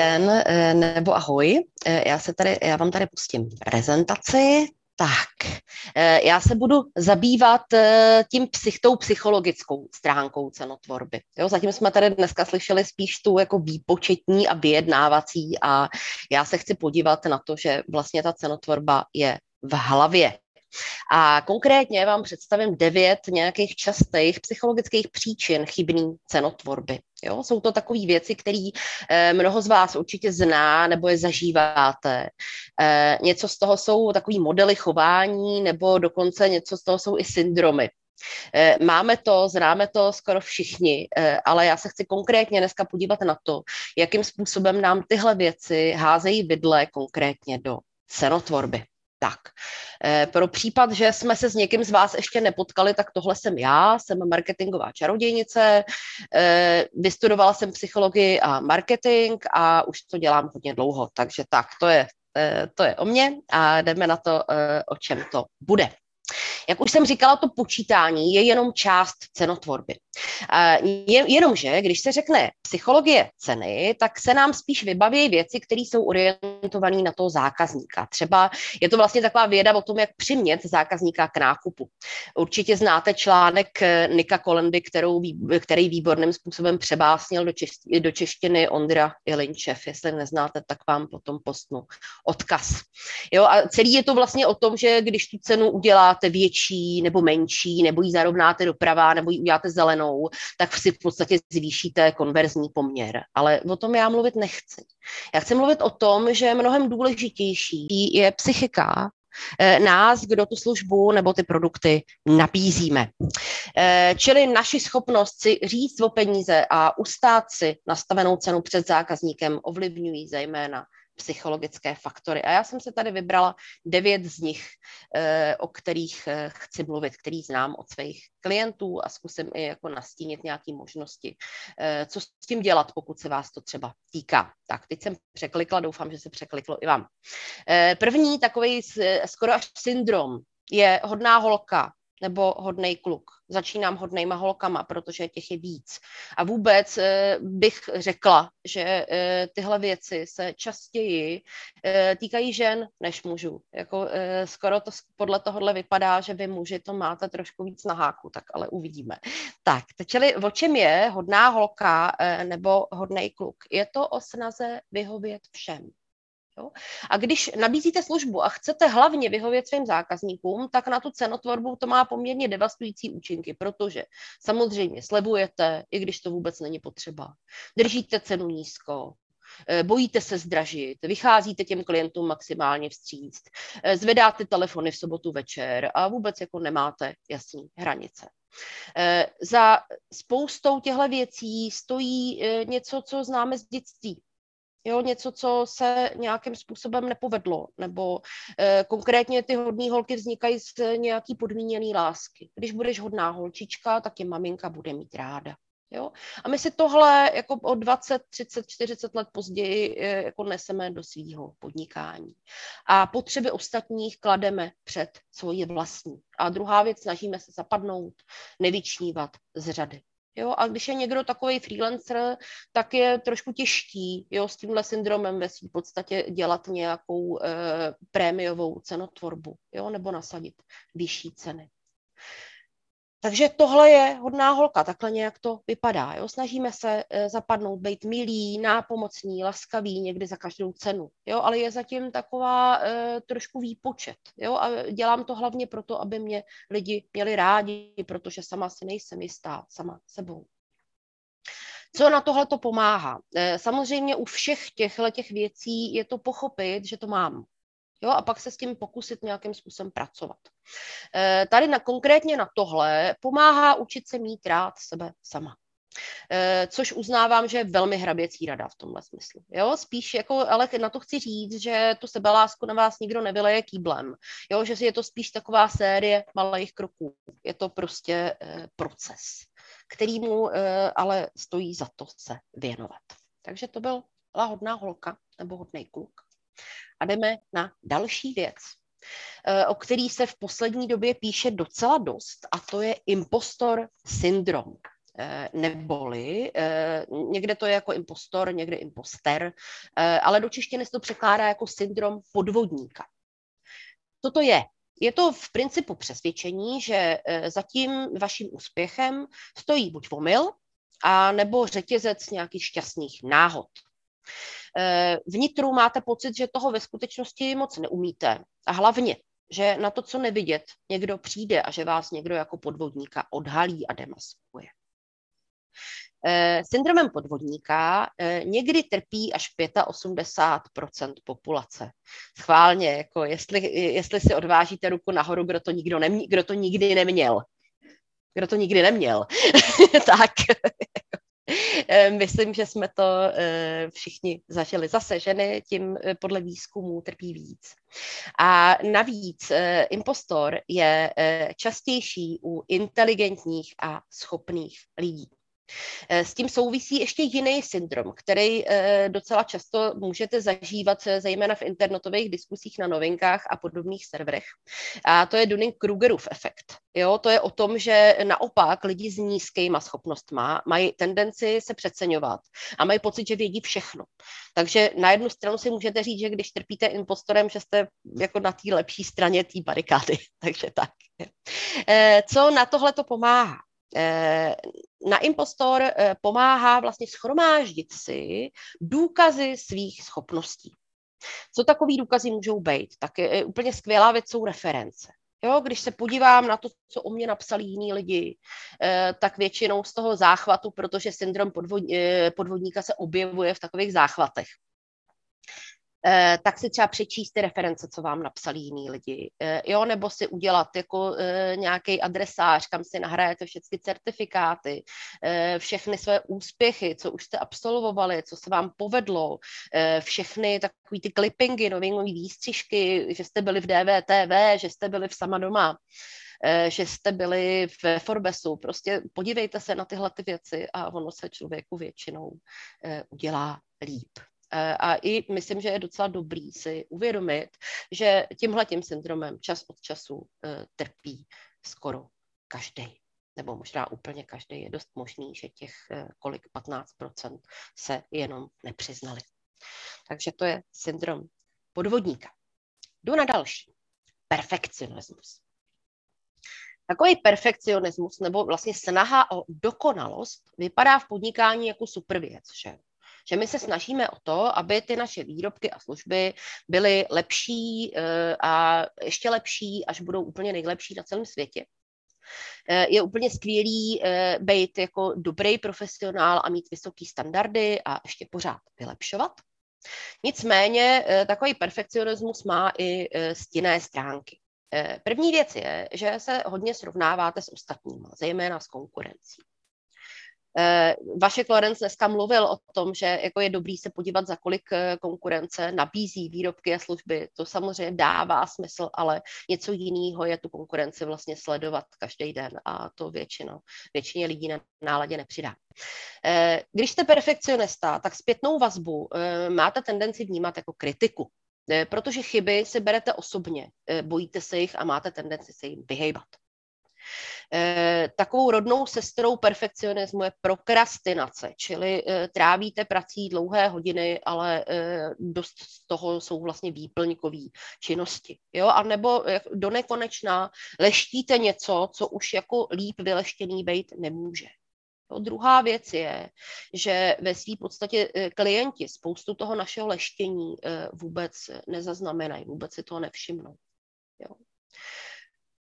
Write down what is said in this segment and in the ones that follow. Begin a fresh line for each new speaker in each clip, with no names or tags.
Den, eh, nebo ahoj. Eh, já, se tady, já vám tady pustím prezentaci. Tak, eh, já se budu zabývat tím psych, tou psychologickou stránkou cenotvorby. Jo, zatím jsme tady dneska slyšeli spíš tu jako výpočetní a vyjednávací a já se chci podívat na to, že vlastně ta cenotvorba je v hlavě. A konkrétně vám představím devět nějakých častých psychologických příčin chybný cenotvorby. Jo? Jsou to takové věci, které eh, mnoho z vás určitě zná nebo je zažíváte. Eh, něco z toho jsou takový modely chování nebo dokonce něco z toho jsou i syndromy. Eh, máme to, známe to skoro všichni, ale já se chci konkrétně dneska podívat na to, jakým způsobem nám tyhle věci házejí vidle konkrétně do cenotvorby. Tak, eh, pro případ, že jsme se s někým z vás ještě nepotkali, tak tohle jsem já, jsem marketingová čarodějnice, eh, vystudovala jsem psychologii a marketing a už to dělám hodně dlouho, takže tak, to je, eh, to je o mě a jdeme na to, o čem to bude. Jak už jsem říkala, to počítání je jenom část cenotvorby. Jenomže, když se řekne psychologie ceny, tak se nám spíš vybaví věci, které jsou orientované na toho zákazníka. Třeba je to vlastně taková věda o tom, jak přimět zákazníka k nákupu. Určitě znáte článek eh, Nika Kolendy, kterou, který výborným způsobem přebásnil do, češ, do češtiny Ondra Ilinčev. Jestli neznáte, tak vám potom postnu odkaz. Jo, a celý je to vlastně o tom, že když tu cenu uděláte větší nebo menší, nebo ji zarovnáte doprava, nebo ji uděláte zelenou, tak si v podstatě zvýšíte konverzní poměr. Ale o tom já mluvit nechci. Já chci mluvit o tom, že mnohem důležitější je psychika eh, nás, kdo tu službu nebo ty produkty nabízíme. Eh, čili naši schopnost si říct o peníze a ustát si nastavenou cenu před zákazníkem ovlivňují zejména psychologické faktory. A já jsem se tady vybrala devět z nich, eh, o kterých eh, chci mluvit, který znám od svých klientů a zkusím i jako nastínit nějaké možnosti, eh, co s tím dělat, pokud se vás to třeba týká. Tak, teď jsem překlikla, doufám, že se překliklo i vám. První takový skoro až syndrom je hodná holka, nebo hodnej kluk. Začínám hodnejma holkama, protože těch je víc. A vůbec eh, bych řekla, že eh, tyhle věci se častěji eh, týkají žen než mužů. Jako, skoro to podle tohohle vypadá, že vy muži to máte trošku víc na háku, tak ale uvidíme. Tak, čili o čem je hodná holka nebo hodnej kluk? Je to o snaze vyhovět všem. Jo? A když nabízíte službu a chcete hlavně vyhovět svým zákazníkům, tak na tu cenotvorbu to má poměrně devastující účinky, protože samozřejmě slevujete, i když to vůbec není potřeba. Držíte cenu nízko, eh, bojíte se zdražit, vycházíte těm klientům maximálně vstříc, eh, zvedáte telefony v sobotu večer a vůbec jako nemáte jasné hranice. Eh, za spoustou těchto věcí stojí něco, co známe z dětství. Jo, něco, co se nějakým způsobem nepovedlo, nebo eh, konkrétně ty hodné holky vznikají z nějaký podmíněný lásky. Když budeš hodná holčička, tak je maminka bude mít ráda. Jo? A my si tohle jako o 20, 30, 40 let později eh, jako neseme do svého podnikání. A potřeby ostatních klademe před svoji vlastní. A druhá věc, snažíme se zapadnout, nevyčnívat z řady. Jo, a když je někdo takový freelancer, tak je trošku těžký jo, s tímhle syndromem ve své podstatě dělat nějakou e, prémiovou cenotvorbu jo, nebo nasadit vyšší ceny. Takže tohle je hodná holka, takhle nějak to vypadá. Jo? Snažíme se e, zapadnout, být milí, nápomocní, laskaví někdy za každou cenu, jo? ale je zatím taková e, trošku výpočet. Jo? A dělám to hlavně proto, aby mě lidi měli rádi, protože sama si nejsem jistá sama sebou. Co na tohle to pomáhá? E, samozřejmě u všech těchto těch věcí je to pochopit, že to mám. Jo, a pak se s tím pokusit nějakým způsobem pracovat. E, tady na, konkrétně na tohle pomáhá učit se mít rád sebe sama. E, což uznávám, že je velmi hraběcí rada v tomhle smyslu. Jo, spíš jako, ale na to chci říct, že tu sebelásku na vás nikdo nevyleje kýblem. Jo, že je to spíš taková série malých kroků. Je to prostě e, proces, kterýmu e, ale stojí za to se věnovat. Takže to byl hodná holka nebo hodný kluk. A jdeme na další věc, eh, o který se v poslední době píše docela dost, a to je impostor syndrom. neboli někde to je jako impostor, někde imposter, ale do češtiny se to překládá jako syndrom podvodníka. Co to je? Je to v principu přesvědčení, že za tím vaším úspěchem stojí buď omyl, a nebo řetězec nějakých šťastných náhod. Vnitru máte pocit, že toho ve skutečnosti moc neumíte. A hlavně, že na to, co nevidět, někdo přijde a že vás někdo jako podvodníka odhalí a demaskuje. syndromem podvodníka někdy trpí až 85% populace. Schválně, jako jestli, jestli si odvážíte ruku nahoru, kdo to, nikdo nemě, kdo to nikdy neměl. Kdo to nikdy neměl. tak myslím, že jsme to všichni zažili. Zase ženy tím podle výzkumů trpí víc. A navíc impostor je častější u inteligentních a schopných lidí. Eh, s tím souvisí ještě jiný syndrom, který eh, docela často můžete zažívat, eh, zejména v internetových diskusích na novinkách a podobných serverech. A to je Dunning-Krugerův efekt. Jo, to je o tom, že naopak lidi s nízkýma schopnostmi mají tendenci se přeceňovat a mají pocit, že vědí všechno. Takže na jednu stranu si můžete říct, že když trpíte impostorem, že jste jako na té lepší straně té barikády. Takže tak. Co na tohle to pomáhá? Eh, na impostor eh, pomáhá vlastně schromáždit si důkazy svých schopností. Co takový důkazy můžou být? Tak je úplně skvělá věc jsou reference. Jo, když se podívám na to, co o mě napsali jiní lidi, eh, tak většinou z toho záchvatu, protože syndrom podvodníka se objevuje v takových záchvatech. Eh, tak si třeba přečíst ty reference, co vám napsali jiní lidi, eh, jo, nebo si udělat jako eh, nějaký adresář, kam si nahrajete všechny certifikáty, všechny své úspěchy, co už jste absolvovali, co se vám povedlo, všechny takové ty clippingy, novinové výstřižky, že jste byli v DVTV, že jste byli v Sama doma, že jste byli v Forbesu. Prostě podívejte se na tyhle ty věci a ono se člověku většinou udělá líp. Eh, a i myslím, že je docela dobrý si uvědomit, že tímhle tím syndromem čas od času eh, trpí skoro každý nebo možná úplně každý, je dost možný, že těch eh, kolik 15% se jenom nepřiznali. Takže to je syndrom podvodníka. Jdu na další. Perfekcionismus. Takový perfekcionismus nebo vlastně snaha o dokonalost vypadá v podnikání jako super věc, že? Že my se snažíme o to, aby ty naše výrobky a služby byly lepší eh, a ještě lepší, až budou úplně nejlepší na celém světě. Eh, je úplně skvělý eh, být jako dobrý profesionál a mít vysoké standardy a ještě pořád vylepšovat. Nicméně takový perfekcionismus má i stinné stránky. První věc je, že se hodně srovnáváte s ostatními, zejména s konkurencí. Eh, Vaše Lorenz dneska mluvil o tom, že jako je dobrý se podívat, za kolik eh, konkurence nabízí výrobky a služby. To samozřejmě dává smysl, ale něco jiného je tu konkurenci vlastně sledovat každý den a to většinou, většině lidí na náladě nepřidá. Eh, když jste perfekcionista, tak zpětnou vazbu máte tendenci vnímat jako kritiku, protože chyby si berete osobně, bojíte se jich a máte tendenci se jim vyhejbat. Eh, takovou rodnou sestrou perfekcionismu je prokrastinace, čili eh, trávíte prací dlouhé hodiny, ale eh, dost z toho jsou vlastně výplňkové činnosti. Jo? A nebo do nekonečna leštíte něco, co už jako líp vyleštěný být nemůže. Jo, druhá věc je, že ve své podstatě klienti spoustu toho našeho leštění vůbec nezaznamenají, vůbec si toho nevšimnou. Jo.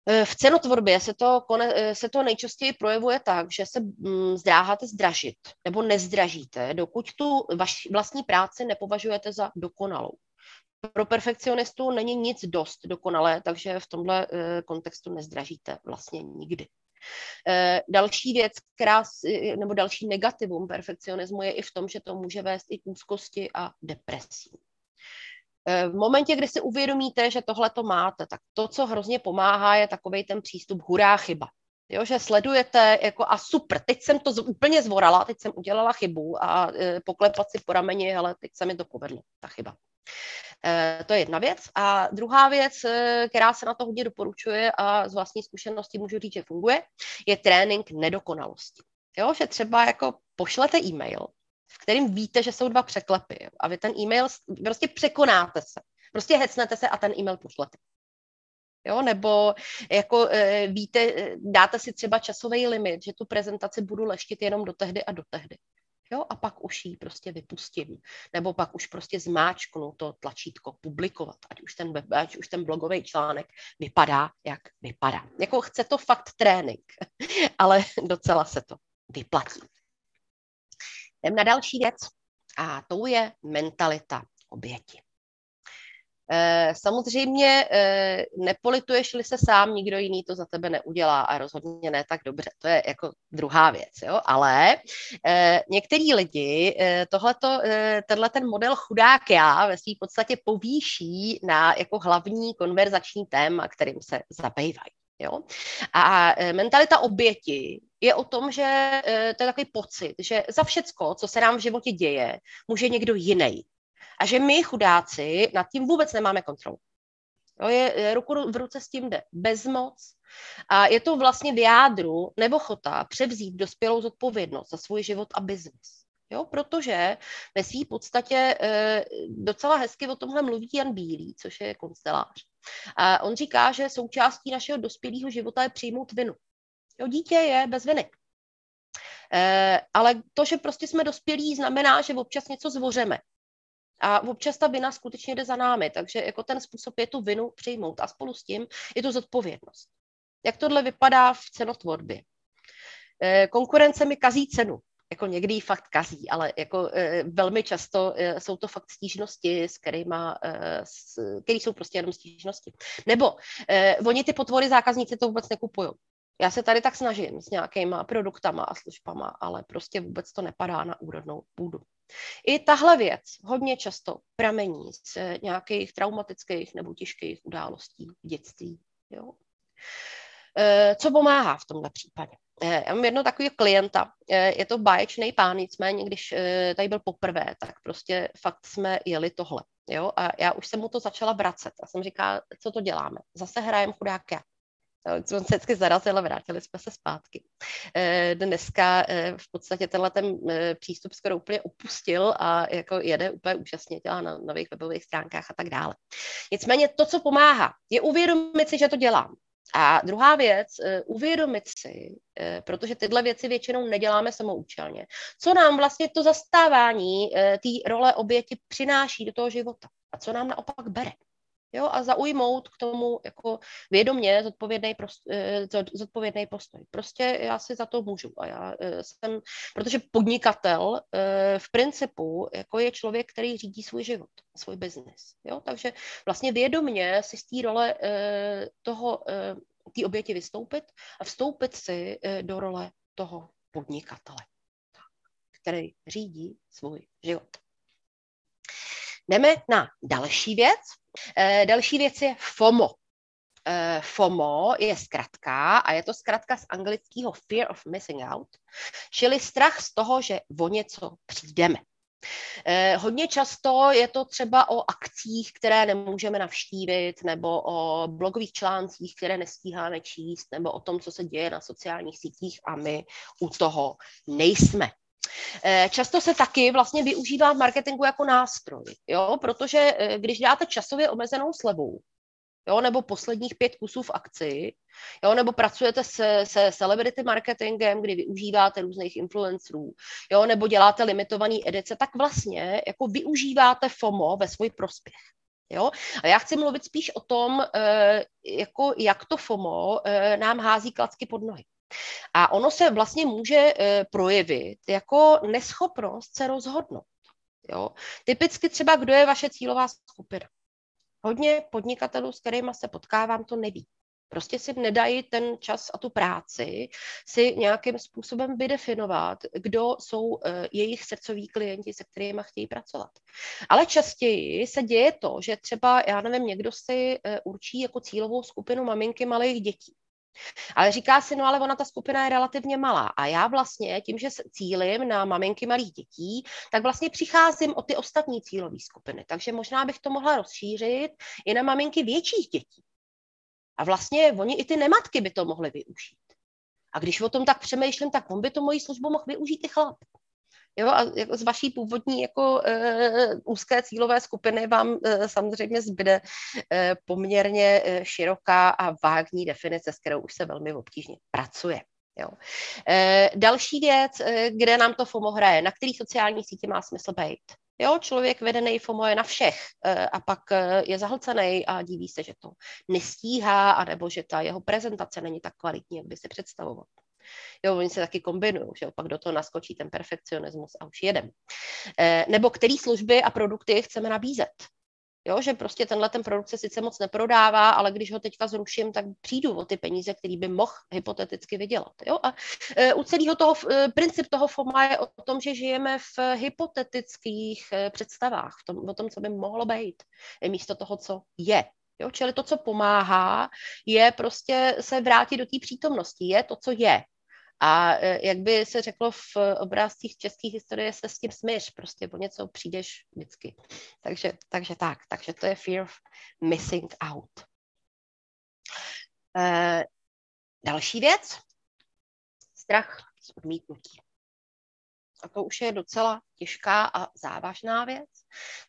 Eh, v cenotvorbě se to, eh, se to nejčastěji projevuje tak, že se mm, zdráháte zdražit nebo nezdražíte, dokud tu vaši vlastní práci nepovažujete za dokonalou. Pro perfekcionistu není nic dost dokonalé, takže v tomhle eh, kontextu nezdražíte vlastně nikdy. Další věc, která, nebo další negativum perfekcionismu je i v tom, že to může vést i k úzkosti a depresí. Eh, v momentě, kdy si uvědomíte, že tohle to máte, tak to, co hrozně pomáhá, je takový ten přístup hurá chyba. Jo, že sledujete jako a super, teď jsem to úplně zvorala, teď jsem udělala chybu a e, poklepat si po rameni, ale teď se mi to povedlo, ta chyba. E, to je jedna věc. A druhá věc, e, která se na to hodně doporučuje a z vlastní zkušenosti můžu říct, že funguje, je trénink nedokonalosti. Jo, že třeba jako pošlete e-mail, v kterým víte, že jsou dva překlepy a vy ten e-mail prostě překonáte se. Prostě hecnete se a ten e-mail pošlete. Jo, nebo jako e, víte, e, dáte si třeba časový limit, že tu prezentaci budu leštit jenom do tehdy a do tehdy. Jo, a pak už ji prostě vypustím. Nebo pak už prostě zmáčknu to tlačítko publikovat, ať už ten, web, ať už ten blogový článek vypadá, jak vypadá. Jako chce to fakt trénink, ale docela se to vyplatí. Jdem na další věc a to je mentalita oběti. Eh, samozřejmě eh, nepolituješ-li se sám, nikdo jiný to za tebe neudělá a rozhodně ne tak dobře. To je jako druhá věc, jo? ale eh, některý lidi tohleto, tenhle ten model chudák já ve své podstatě povýší na jako hlavní konverzační téma, kterým se zabývají. Jo? A mentalita oběti je o tom, že to je takový pocit, že za všecko, co se nám v životě děje, může někdo jiný a že my chudáci nad tím vůbec nemáme kontrolu. Jo, je, je ruku v ruce s tím jde bezmoc a je to vlastně v jádru nebo chota převzít dospělou zodpovědnost za svůj život a biznis. Jo, protože ve své podstatě e, docela hezky o tomhle mluví Jan Bílý, což je konstelář. A on říká, že součástí našeho dospělého života je přijmout vinu. Jo, dítě je bez viny. E, ale to, že prostě jsme dospělí, znamená, že občas něco zvořeme. A občas ta vina skutečně jde za námi, takže jako ten způsob je tu vinu přijmout a spolu s tím je to zodpovědnost. Jak tohle vypadá v cenotvorbě? Eh, konkurence mi kazí cenu. Jako někdy fakt kazí, ale jako e, velmi často e, jsou to fakt stížnosti, s kterými, e, s, který jsou prostě jenom stížnosti. Nebo e, oni ty potvory zákazníci to vůbec nekupují. Já se tady tak snažím s nějakýma produktama a službama, ale prostě vůbec to nepadá na úrodnou půdu. I tahle věc hodně často pramení z nějakých traumatických nebo těžkých událostí v dětství. Jo? E, co pomáhá v tomhle případě? E, já mám jedno takového klienta, je to báječný pán, nicméně když tady byl poprvé, tak prostě fakt jsme jeli tohle. Jo? A já už jsem mu to začala vracet. Já jsem říkala, co to děláme? Zase hrajem chudák já. On se vždycky zarazil a vrátili jsme se zpátky. Eh, dneska eh, v podstatě tenhle ten eh, přístup skoro úplně opustil a jako jede úplně úžasně, dělá na nových webových stránkách a tak dále. Nicméně to, co pomáhá, je uvědomit si, že to dělám. A druhá věc, uvědomit si, protože tyhle věci většinou neděláme samoučelně, co nám vlastně to zastávání té role oběti přináší do toho života a co nám naopak bere jo, a zaujmout k tomu jako vědomě zodpovědný, eh, postoj. Prostě já si za to můžu a já eh, jsem, protože podnikatel eh, v principu jako je člověk, který řídí svůj život, svůj biznis, jo, takže vlastně vědomě si z té role toho, té oběti vystoupit a vstoupit si do role toho podnikatele, který řídí svůj život. Jdeme na další věc, další věc je FOMO. E, FOMO je zkratka a je to zkratka z anglického Fear of Missing Out, čili strach z toho, že o něco přijdeme. Eh, hodně často je to třeba o akcích, které nemůžeme navštívit, nebo o blogových článcích, které nestíháme číst, nebo o tom, co se děje na sociálních sítích a my u toho nejsme. Eh, často se taky vlastně využívá v marketingu jako nástroj, jo? protože eh, když dáte časově omezenou slevu, jo, nebo posledních pět kusů v akci, jo, nebo pracujete se, se celebrity marketingem, kdy využíváte různých influencerů, jo, nebo děláte limitovaný edice, tak vlastně jako využíváte FOMO ve svůj prospěch. Jo? A já chci mluvit spíš o tom, eh, jako jak to FOMO nám hází klacky pod nohy. A ono se vlastně může eh, projevit jako neschopnost se rozhodnout. Jo? Typicky třeba, kdo je vaše cílová skupina. Hodně podnikatelů, s kterými se potkávám, to neví. Prostě si nedají ten čas a tu práci si nějakým způsobem vydefinovat, kdo jsou uh, jejich srdcoví klienti, se kterými chtějí pracovat. Ale častěji se děje to, že třeba, já nevím, někdo si uh, určí jako cílovou skupinu maminky malých dětí. Ale říká si, no ale ona ta skupina je relativně malá a já vlastně tím, že cílim na maminky malých dětí, tak vlastně přicházím o ty ostatní cílové skupiny. Takže možná bych to mohla rozšířit i na maminky větších dětí. A vlastně oni i ty nematky by to mohly využít. A když o tom tak přemýšlím, tak on by to moji službu mohl využít i chlap. Jo, a jako z vaší původní jako uh, úzké cílové skupiny vám uh, samozřejmě zbyde uh, poměrně uh, široká a vágní definice, s kterou už se velmi obtížně pracuje. Jo. E, další věc, e, kde nám to FOMO hraje, na který sociální sítě má smysl být. Jo, člověk vedený FOMO je na všech e, a pak e, je zahlcený a diví se, že to nestíhá, anebo že ta jeho prezentace není tak kvalitní, jak by si představoval. Jo, oni se taky kombinují, že pak do toho naskočí ten perfekcionismus a už jedem. E, nebo který služby a produkty chceme nabízet. Jo, že prostě tenhle ten produkt se sice moc neprodává, ale když ho teďka zruším, tak přijdu o ty peníze, který by mohl hypoteticky vydělat. Jo? A e, u celého toho, e, princip toho FOMA je o tom, že žijeme v hypotetických e, představách, v tom, o tom, co by mohlo být, místo toho, co je. Jo? Čili to, co pomáhá, je prostě se vrátit do té přítomnosti, je to, co je. A e, jak by se řeklo v obrázcích českých historie, se s tím smíš, prostě po něco přijdeš vždycky. Takže, takže tak, takže to je fear of missing out. E, další věc, strach z odmítnutí. A to už je docela těžká a závažná věc,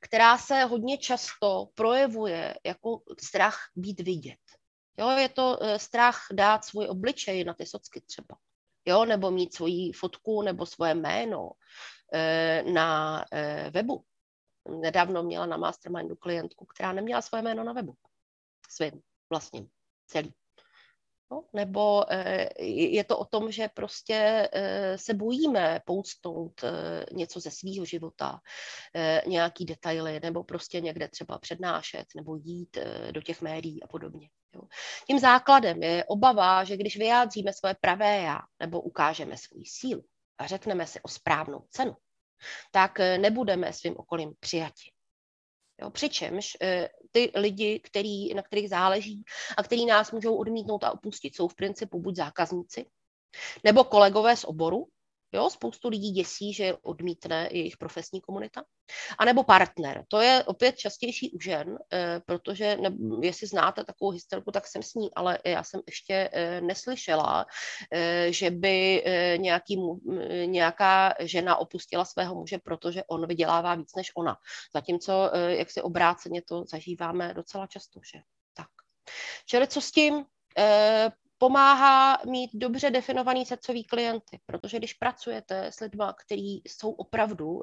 která se hodně často projevuje jako strach být vidět. Jo, je to e, strach dát svůj obličej na ty socky třeba jo, nebo mít svoji fotku nebo svoje jméno e, na e, webu. Nedávno měla na mastermindu klientku, která neměla svoje jméno na webu. Svým vlastním, celý. No, nebo e, je to o tom, že prostě se bojíme poustnout něco ze svého života, nějaký detaily, nebo prostě někde třeba přednášet, nebo jít do těch médií a podobně. Jo. Tím základem je obava, že když vyjádříme své pravé já nebo ukážeme svůj sílu a řekneme si o správnou cenu, tak eh, nebudeme svým okolím přijati. Jo, přičemž eh, ty lidi, který, na kterých záleží a který nás můžou odmítnout a opustit, jsou v principu buď zákazníci, nebo kolegové z oboru, Jo, spoustu lidí děsí, že odmítne jejich profesní komunita. A nebo partner. To je opět častější u žen, eh, protože ne, jestli znáte takovou historku, tak jsem s ní, ale já jsem ještě eh, neslyšela, eh, že by nějaký, nějaká žena opustila svého muže, protože on vydělává víc než ona. Zatímco, jak si obráceně to zažíváme docela často, že tak. Čili co s tím? Pomáhá mít dobře definovaný srdcový klienty, protože když pracujete s lidmi, kteří jsou opravdu uh,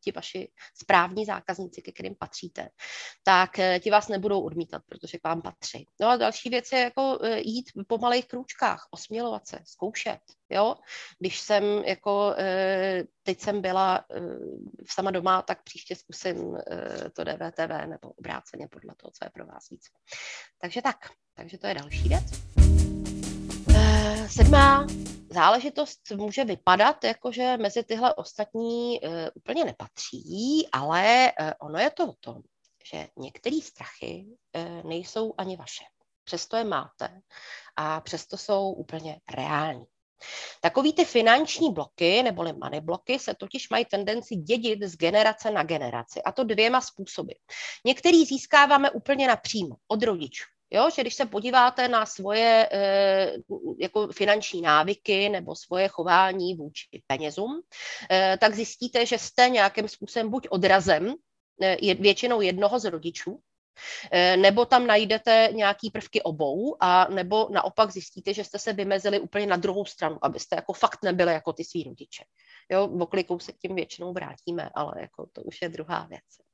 ti vaši správní zákazníci, ke kterým patříte, tak uh, ti vás nebudou odmítat, protože k vám patří. No a další věc je jako uh, jít po malých krůčkách, osmělovat se, zkoušet. Jo? Když jsem jako, teď jsem byla sama doma, tak příště zkusím to DVTV nebo obráceně podle toho, co je pro vás víc. Takže tak, takže to je další věc sedmá záležitost může vypadat, jako že mezi tyhle ostatní uh, úplně nepatří, ale uh, ono je to o tom, že některé strachy nejsou ani vaše. Přesto je máte a přesto jsou úplně reální. Takový ty finanční bloky, neboli money bloky, se totiž mají tendenci dědit z generace na generaci, a to dvěma způsoby. Některý získáváme úplně napřímo od rodičů. Jo, že když se podíváte na svoje e, jako finanční návyky nebo svoje chování vůči penězům, e, tak zjistíte, že jste nějakým způsobem buď odrazem e, většinou jednoho z rodičů, nebo tam najdete nějaký prvky obou, a nebo naopak zjistíte, že jste se vymezili úplně na druhou stranu, abyste jako fakt nebyli jako ty svý rodiče. Jo, oklikou se k tím většinou vrátíme, ale jako to už je druhá věc.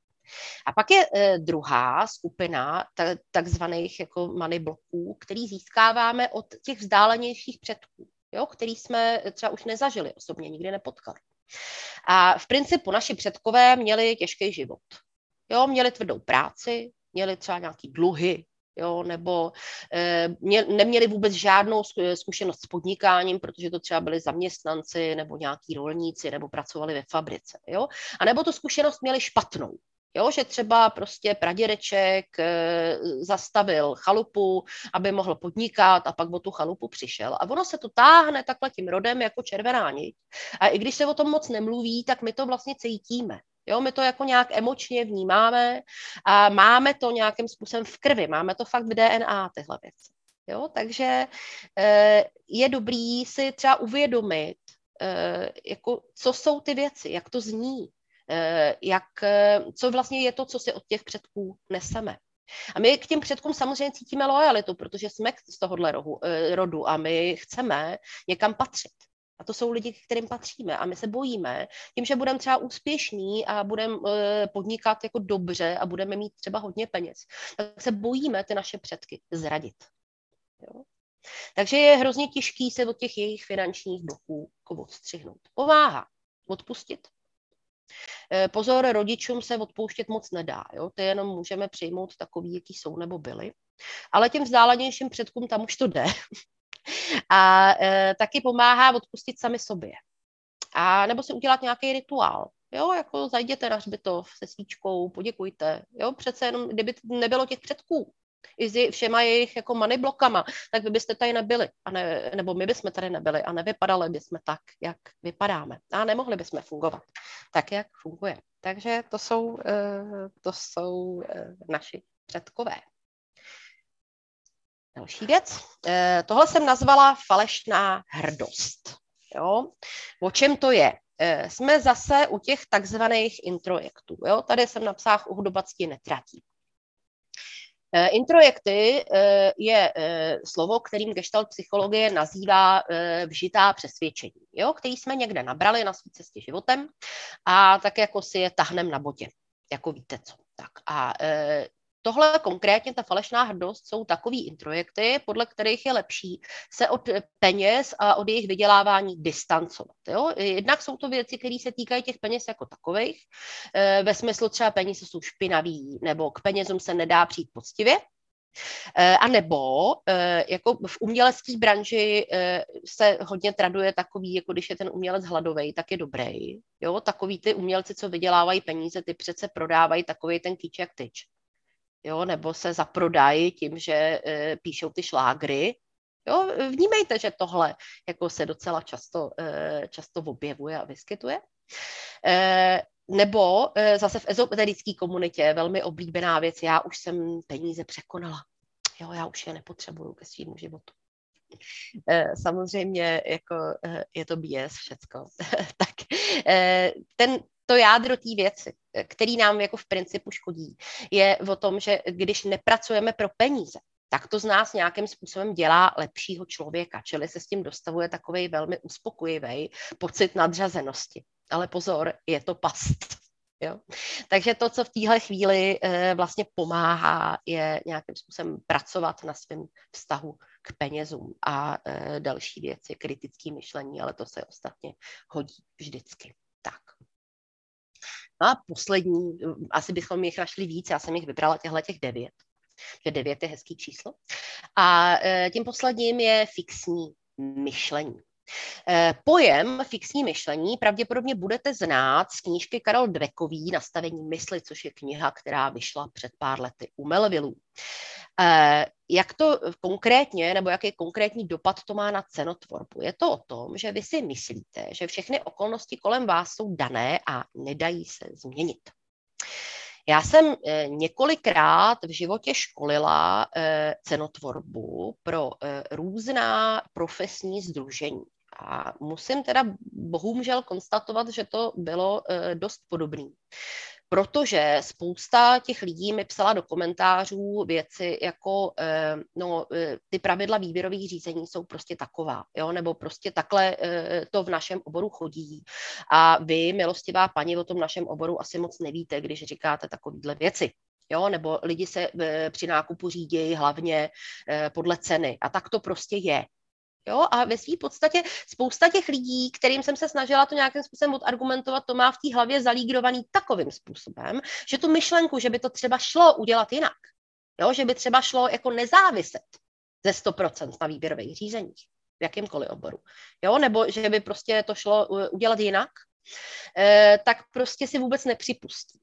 A pak je e, druhá skupina takzvaných jako money bloků, který získáváme od těch vzdálenějších předků, jo, který jsme třeba už nezažili osobně, nikdy nepotkali. A v principu naši předkové měli těžký život. Jo, měli tvrdou práci, měli třeba nějaký dluhy, jo, nebo e, mě, neměli vůbec žádnou zkušenost s podnikáním, protože to třeba byli zaměstnanci nebo nějaký rolníci, nebo pracovali ve fabrice, jo, a nebo tu zkušenost měli špatnou, Jo, že třeba prostě pradědeček e, zastavil chalupu, aby mohl podnikat a pak o tu chalupu přišel. A ono se to táhne takhle tím rodem jako červená niť. A i když se o tom moc nemluví, tak my to vlastně cítíme. Jo, my to jako nějak emočně vnímáme a máme to nějakým způsobem v krvi, máme to fakt v DNA, tyhle věci. Jo? Takže eh, je dobrý si třeba uvědomit, eh, jako, co jsou ty věci, jak to zní, eh, jak, co vlastně je to, co si od těch předků neseme. A my k těm předkům samozřejmě cítíme lojalitu, protože jsme z tohohle rohu, rodu a my chceme někam patřit. A to jsou lidi, kterým patříme. A my se bojíme, tím, že budeme třeba úspěšní a budeme podnikat jako dobře a budeme mít třeba hodně peněz, tak se bojíme ty naše předky zradit. Jo? Takže je hrozně těžký se od těch jejich finančních bloků odstřihnout. Pomáhá odpustit. Eh, pozor, rodičům se odpouštět moc nedá. Jo? To jenom můžeme přijmout takový, jaký jsou nebo byli. Ale těm vzdálenějším předkům tam už to jde. A e, taky pomáhá odpustit sami sobě. A nebo si udělat nějaký rituál. Jo, jako zajděte na hřbitov se svíčkou, poděkujte. Jo, přece jenom, kdyby nebylo těch předků, i s všema jejich jako money blokama, tak vy byste tady nebyli, a ne, nebo my bychom tady nebyli a nevypadali bychom tak, jak vypadáme. A nemohli bychom fungovat tak, jak funguje. Takže to jsou, eh, to jsou eh, naši předkové. Další věc. Eh, tohle jsem nazvala falešná hrdost. Jo? O čem to je? Jsme zase u těch takzvaných introjektů. Jo? Tady jsem napsala hudobatství netratí. Eh, introjekty eh, je eh, slovo, kterým gestalt psychologie nazývá vžitá přesvědčení, jo, který jsme někde nabrali na své cestě životem a tak jako si je tahnem na botě, jako víte co. Tak a Tohle konkrétně, ta falešná hrdost, jsou takový introjekty, podle kterých je lepší se od peněz a od jejich vydělávání distancovat. Jo? Jednak jsou to věci, které se týkají těch peněz jako takových, eh, ve smyslu třeba peníze jsou špinaví, nebo k penězům se nedá přijít poctivě, eh, a nebo eh, jako v umělecké branži se hodně traduje takový, jako když je ten umělec hladový, tak je dobrý. Jo? Takový ty umělci, co vydělávají peníze, ty přece prodávají takový ten kýč jak tyč jo, nebo se zaprodají tím, že e, píšou ty šlágry. Jo, vnímejte, že tohle jako se docela často, e, často objevuje a vyskytuje. E, nebo e, zase v ezoterické komunitě velmi oblíbená věc, já už jsem peníze překonala. Jo, já už je nepotřebuju ke svému životu. E, samozřejmě jako e, je to BS všecko. tak ten, to jádro té věci, který nám jako v principu škodí, je o tom, že když nepracujeme pro peníze, tak to z nás nějakým způsobem dělá lepšího člověka, čili se s tím dostavuje takový velmi uspokojivý pocit nadřazenosti. Ale pozor, je to past. Jo? Takže to, co v téhle chvíli e, vlastně pomáhá, je nějakým způsobem pracovat na svém vztahu k penězům a e, další věci, kritické myšlení, ale to se ostatně hodí vždycky. No a poslední, asi bychom jich našli víc, já jsem jich vybrala těchto těch devět, že devět je hezký číslo. A e, tím posledním je fixní myšlení. E, pojem fixní myšlení pravděpodobně budete znát z knížky Karol Dvekový Nastavení mysli, což je kniha, která vyšla před pár lety u Melvillů. Eh, jak to konkrétně, nebo jaký konkrétní dopad to má na cenotvorbu? Je to o tom, že vy si myslíte, že všechny okolnosti kolem vás jsou dané a nedají se změnit. Já jsem eh, několikrát v životě školila eh, cenotvorbu pro různá profesní združení. A musím teda bohužel konstatovat, že to bylo dost podobné protože spousta těch lidí mi psala do komentářů věci jako, eh, no, eh, ty pravidla výběrových řízení jsou prostě taková, jo, nebo prostě takhle eh, to v našem oboru chodí. A vy, milostivá paní, o tom našem oboru asi moc nevíte, když říkáte takovýhle věci. Jo, nebo lidi se při nákupu řídí hlavně podle ceny. A tak to prostě je. Jo? A ve své podstatě spousta těch lidí, kterým jsem se snažila to nějakým způsobem odargumentovat, to má v té hlavě zalígrovaný takovým způsobem, že tu myšlenku, že by to třeba šlo udělat jinak, jo? že by třeba šlo jako nezáviset ze 100% na výběrových řízeních v jakýmkoliv oboru, jo? nebo že by prostě to šlo udělat jinak, eh, tak prostě si vůbec nepřipustí.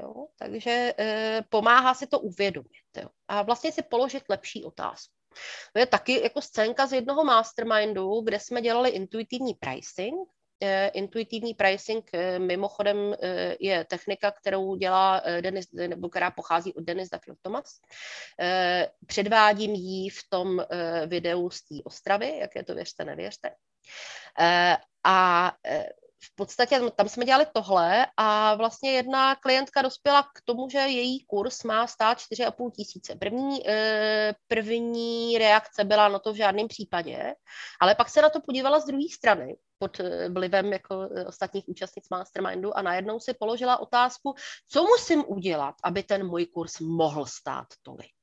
Jo? Takže eh, pomáhá si to uvědomit jo? a vlastně si položit lepší otázku. To je taky jako scénka z jednoho mastermindu, kde jsme dělali intuitivní pricing Intuitivní pricing mimochodem je technika, kterou dělá Denis, nebo která pochází od Denis Duffield Thomas. Předvádím ji v tom videu z té Ostravy, jak je to věřte, nevěřte. A v podstatě tam jsme dělali tohle a vlastně jedna klientka dospěla k tomu, že její kurz má stát 4,5 tisíce. První, eh, první reakce byla no to v žádném případě, ale pak se na to podívala z druhé strany pod eh, vlivem jako eh, ostatních účastnic Mastermindu a najednou si položila otázku, co musím udělat, aby ten můj kurz mohl stát tolik.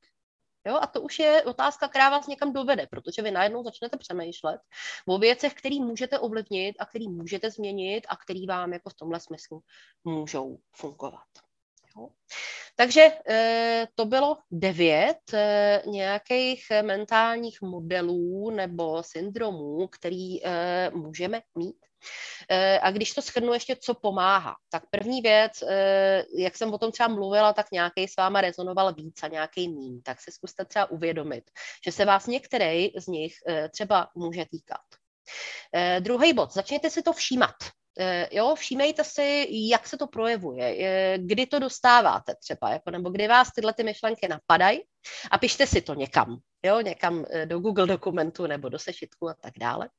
Jo? A to už je otázka, která vás někam dovede, protože vy najednou začnete přemýšlet o věcech, které můžete ovlivnit a které můžete změnit a které vám jako v tomhle smyslu můžou fungovat. Jo? Takže e, to bylo devět e, nějakých mentálních modelů nebo syndromů, který e, můžeme mít Eh, a když to shrnu ještě, co pomáhá, tak první věc, eh, jak jsem o tom třeba mluvila, tak nějaký s váma rezonoval víc a nějaký mín, tak si zkuste třeba uvědomit, že se vás některý z nich eh, třeba může týkat. Druhý bod, začněte si to všímat. Jo, všímejte si, jak se to projevuje, kdy to dostáváte třeba, jako, nebo kdy vás tyhle ty myšlenky napadají a pište si to někam jo, někam eh, do Google dokumentu nebo do sešitku a tak dále.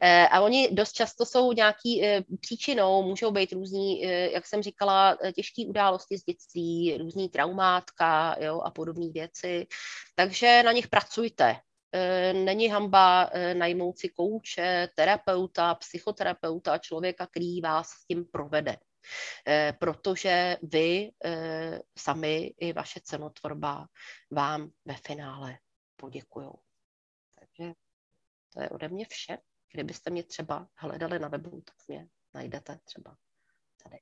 Eh, a oni dost často jsou nějaký eh, příčinou, můžou být různý, jak jsem říkala, těžké události z dětství, různý traumátka jo, a podobné věci. Takže na nich pracujte. Není hamba najmout si kouče, terapeuta, psychoterapeuta, člověka, který vás s tím provede protože vy sami i vaše cenotvorba vám ve finále poděkují. Takže to je ode mě vše. Kdybyste mě třeba hledali na webu, tak mě najdete třeba tady.